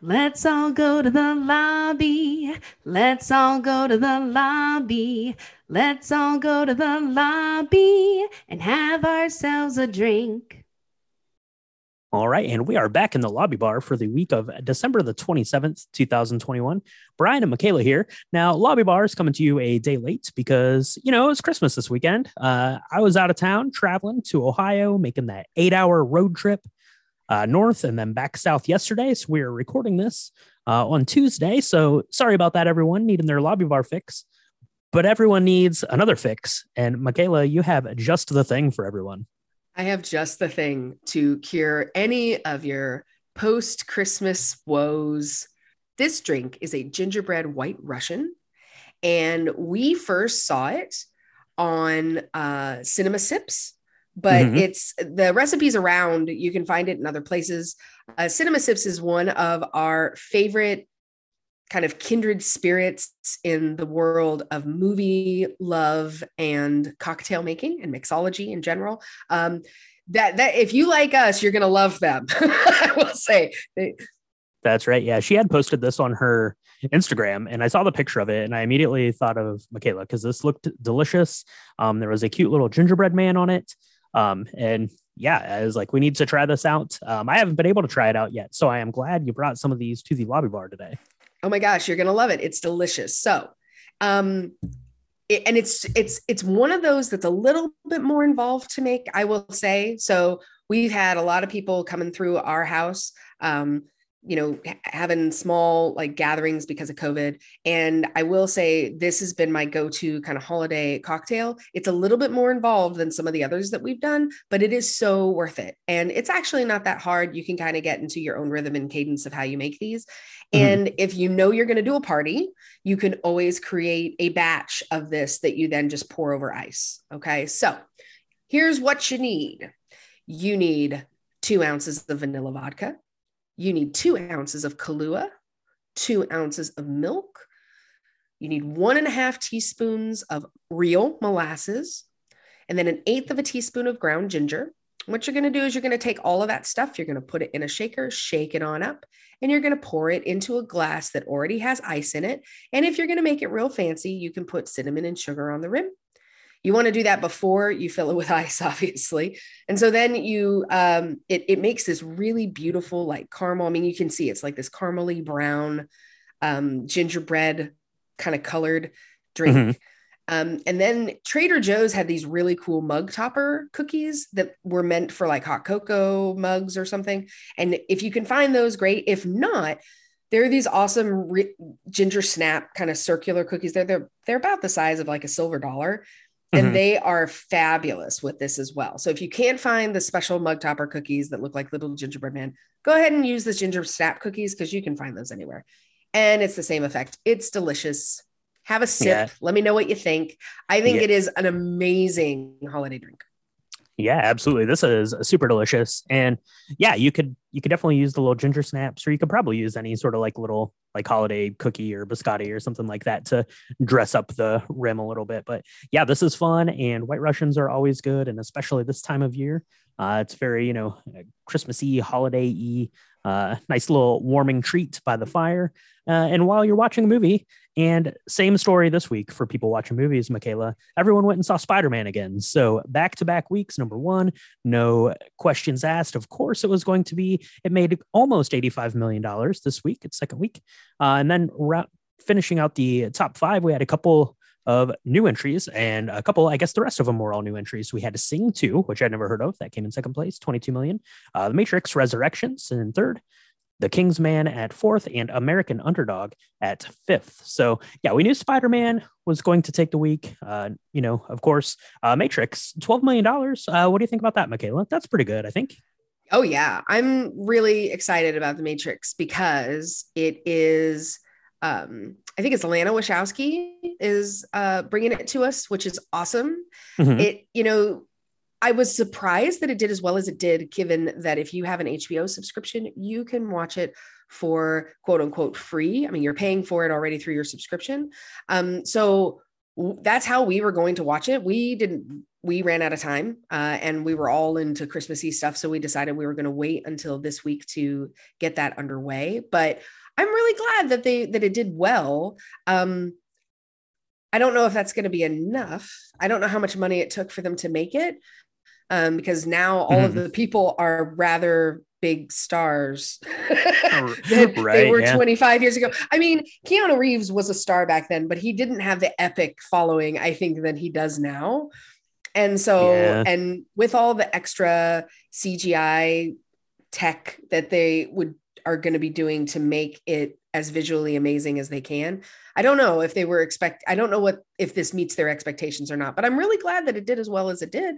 Let's all go to the lobby. Let's all go to the lobby. Let's all go to the lobby and have ourselves a drink. All right, and we are back in the lobby bar for the week of December the 27th, 2021. Brian and Michaela here. Now, lobby bar is coming to you a day late because, you know, it's Christmas this weekend. Uh, I was out of town traveling to Ohio, making that eight hour road trip uh, north and then back south yesterday. So we are recording this uh, on Tuesday. So sorry about that, everyone needing their lobby bar fix. But everyone needs another fix. And Michaela, you have just the thing for everyone. I have just the thing to cure any of your post Christmas woes. This drink is a gingerbread white Russian. And we first saw it on uh, Cinema Sips but mm-hmm. it's the recipes around you can find it in other places. Uh, cinema sips is one of our favorite kind of kindred spirits in the world of movie love and cocktail making and mixology in general. Um, that that if you like us you're gonna love them i will say. That's right. Yeah she had posted this on her instagram and i saw the picture of it and i immediately thought of michaela because this looked delicious. Um, there was a cute little gingerbread man on it um, and yeah, I was like, we need to try this out. Um, I haven't been able to try it out yet. So I am glad you brought some of these to the lobby bar today. Oh my gosh, you're going to love it. It's delicious. So, um, it, and it's it's it's one of those that's a little bit more involved to make i will say so we've had a lot of people coming through our house um, you know having small like gatherings because of covid. And i will say this has been my go-to kind of holiday cocktail. It's a little bit more involved than some of the others that we've done but it is so worth it. And it's actually not that hard. You can kind of get into your own rhythm and cadence of how you make these. Mm-hmm. and if you know you're going to do a party you can always create a batch of this that you then just pour over ice okay? So here's what you need. You need two ounces of vanilla vodka you need two ounces of Kahlua, two ounces of milk. You need one and a half teaspoons of real molasses, and then an eighth of a teaspoon of ground ginger. What you're going to do is you're going to take all of that stuff, you're going to put it in a shaker, shake it on up, and you're going to pour it into a glass that already has ice in it. And if you're going to make it real fancy, you can put cinnamon and sugar on the rim. You want to do that before you fill it with ice, obviously. And so then you, um, it, it makes this really beautiful, like caramel. I mean, you can see it's like this caramely brown, um, gingerbread kind of colored drink. Mm-hmm. Um, and then Trader Joe's had these really cool mug topper cookies that were meant for like hot cocoa mugs or something. And if you can find those, great. If not, there are these awesome re- ginger snap kind of circular cookies. They're, they're they're about the size of like a silver dollar, and mm-hmm. they are fabulous with this as well. So if you can't find the special mug topper cookies that look like little gingerbread man, go ahead and use the ginger snap cookies because you can find those anywhere. And it's the same effect. It's delicious. Have a sip. Yeah. Let me know what you think. I think yeah. it is an amazing holiday drink. Yeah, absolutely. This is super delicious. And yeah, you could you could definitely use the little ginger snaps, or you could probably use any sort of like little like holiday cookie or biscotti or something like that to dress up the rim a little bit. But yeah, this is fun, and White Russians are always good, and especially this time of year. Uh, it's very you know Christmassy, holiday-y, uh, nice little warming treat by the fire. Uh, and while you're watching a movie, and same story this week for people watching movies, Michaela, everyone went and saw Spider Man again. So back to back weeks, number one, no questions asked. Of course, it was going to be, it made almost $85 million this week, its second week. Uh, and then ra- finishing out the top five, we had a couple of new entries and a couple, I guess the rest of them were all new entries. We had to Sing 2, which I'd never heard of. That came in second place, 22 million. Uh, the Matrix Resurrections in third. The King's Man at fourth and American Underdog at fifth. So yeah, we knew Spider Man was going to take the week. Uh, you know, of course, uh, Matrix, twelve million dollars. Uh, what do you think about that, Michaela? That's pretty good, I think. Oh yeah, I'm really excited about the Matrix because it is. Um, I think it's Lana Wachowski is uh, bringing it to us, which is awesome. Mm-hmm. It, you know, I was surprised that it did as well as it did, given that if you have an HBO subscription, you can watch it for quote unquote free. I mean, you're paying for it already through your subscription. Um, so that's how we were going to watch it. We didn't we ran out of time uh, and we were all into Christmassy stuff. So we decided we were going to wait until this week to get that underway. But I'm really glad that they that it did well. Um, I don't know if that's going to be enough. I don't know how much money it took for them to make it, um, because now all mm-hmm. of the people are rather big stars that right, they were yeah. 25 years ago. I mean, Keanu Reeves was a star back then, but he didn't have the epic following, I think, that he does now. And so, yeah. and with all the extra CGI tech that they would are going to be doing to make it as visually amazing as they can. I don't know if they were expect I don't know what if this meets their expectations or not, but I'm really glad that it did as well as it did.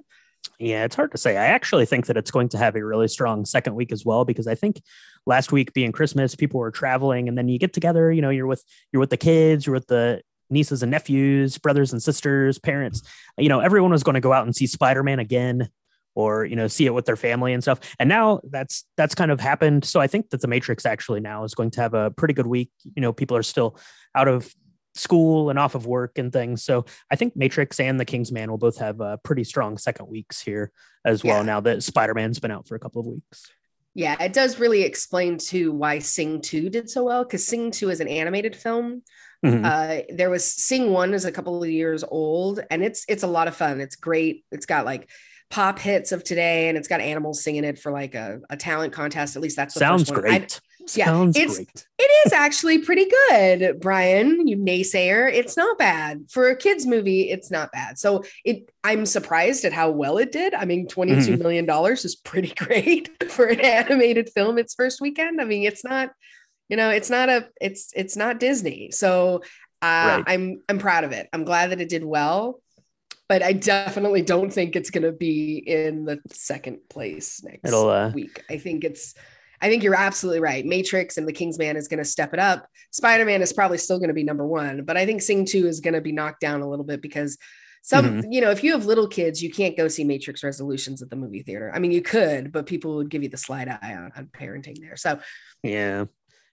Yeah, it's hard to say. I actually think that it's going to have a really strong second week as well because I think last week being Christmas, people were traveling and then you get together, you know, you're with you're with the kids, you're with the nieces and nephews, brothers and sisters, parents. You know, everyone was going to go out and see Spider-Man again or, you know, see it with their family and stuff. And now that's that's kind of happened. So I think that the Matrix actually now is going to have a pretty good week. You know, people are still out of school and off of work and things. So I think Matrix and The King's Man will both have uh, pretty strong second weeks here as well. Yeah. Now that Spider Man's been out for a couple of weeks. Yeah, it does really explain too why Sing 2 did so well because Sing 2 is an animated film. Mm-hmm. Uh, there was Sing 1 is a couple of years old and it's it's a lot of fun. It's great. It's got like pop hits of today and it's got animals singing it for like a, a talent contest. At least that's the sounds great. I, yeah, Sounds it's great. it is actually pretty good, Brian. You naysayer. It's not bad for a kids movie. It's not bad. So it. I'm surprised at how well it did. I mean, twenty-two mm-hmm. million dollars is pretty great for an animated film. Its first weekend. I mean, it's not. You know, it's not a. It's it's not Disney. So uh, right. I'm I'm proud of it. I'm glad that it did well but I definitely don't think it's going to be in the second place next uh, week. I think it's I think you're absolutely right. Matrix and The King's Man is going to step it up. Spider Man is probably still going to be number one, but I think Sing 2 is going to be knocked down a little bit because some, mm-hmm. you know, if you have little kids, you can't go see Matrix Resolutions at the movie theater. I mean, you could, but people would give you the slide eye on, on parenting there. So, yeah.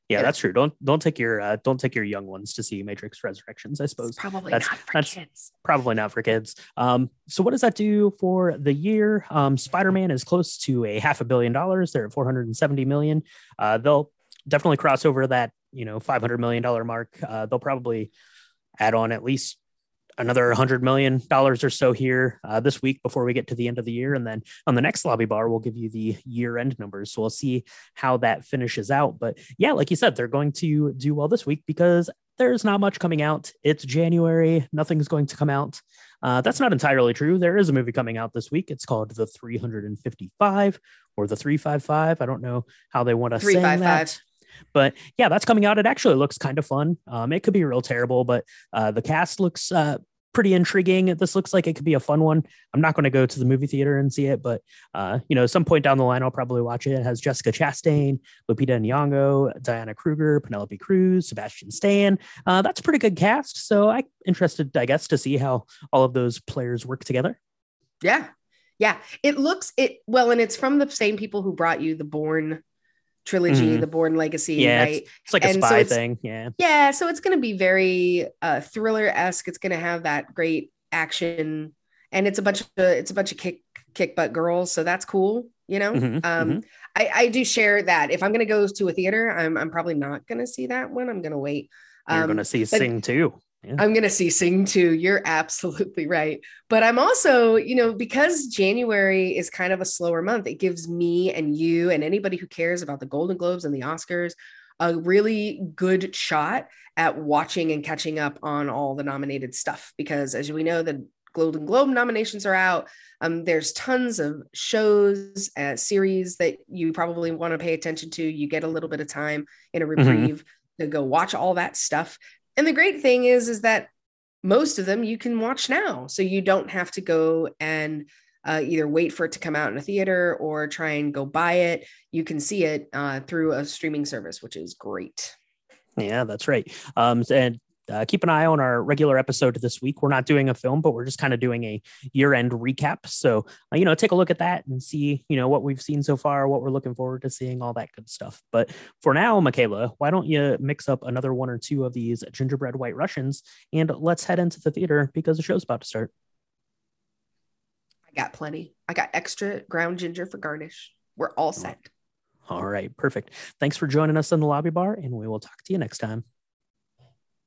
Yeah, that's true. Don't don't take your uh, don't take your young ones to see Matrix Resurrections. I suppose it's probably that's, not for that's kids. Probably not for kids. Um, so what does that do for the year? Um, Spider Man is close to a half a billion dollars. They're at 470 million. Uh, they'll definitely cross over that you know 500 million dollar mark. Uh, they'll probably add on at least another $100 million or so here uh, this week before we get to the end of the year. And then on the next lobby bar, we'll give you the year end numbers. So we'll see how that finishes out. But yeah, like you said, they're going to do well this week because there's not much coming out. It's January, nothing's going to come out. Uh, that's not entirely true. There is a movie coming out this week. It's called The 355 or The 355. I don't know how they want us to say that. But yeah, that's coming out. It actually looks kind of fun. Um, it could be real terrible, but uh, the cast looks uh, pretty intriguing. This looks like it could be a fun one. I'm not going to go to the movie theater and see it, but uh, you know, some point down the line, I'll probably watch it. It has Jessica Chastain, Lupita Nyong'o, Diana Kruger, Penelope Cruz, Sebastian Stan. Uh, that's a pretty good cast. So I'm interested, I guess, to see how all of those players work together. Yeah. Yeah. It looks it well, and it's from the same people who brought you the Bourne trilogy, mm-hmm. the Bourne Legacy, yeah, right? It's, it's like a spy so thing. Yeah. Yeah. So it's going to be very uh, thriller esque. It's going to have that great action, and it's a bunch of it's a bunch of kick kick butt girls. So that's cool. You know, mm-hmm. Um, mm-hmm. I, I do share that. If I'm going to go to a theater, I'm I'm probably not going to see that one. I'm going to wait. You're um, going to see Sing 2. Yeah. I'm going to see Sing 2. You're absolutely right. But I'm also, you know, because January is kind of a slower month, it gives me and you and anybody who cares about the Golden Globes and the Oscars a really good shot at watching and catching up on all the nominated stuff. Because as we know, the Golden Globe nominations are out. Um, there's tons of shows, uh, series that you probably want to pay attention to. You get a little bit of time in a mm-hmm. reprieve mm-hmm. to go watch all that stuff. And the great thing is, is that most of them you can watch now. So you don't have to go and uh, either wait for it to come out in a theater or try and go buy it. You can see it uh, through a streaming service, which is great. Yeah, that's right. Um, and uh, keep an eye on our regular episode this week. We're not doing a film, but we're just kind of doing a year end recap. So, uh, you know, take a look at that and see, you know, what we've seen so far, what we're looking forward to seeing, all that good stuff. But for now, Michaela, why don't you mix up another one or two of these gingerbread white Russians and let's head into the theater because the show's about to start. I got plenty. I got extra ground ginger for garnish. We're all set. All right, perfect. Thanks for joining us in the lobby bar, and we will talk to you next time.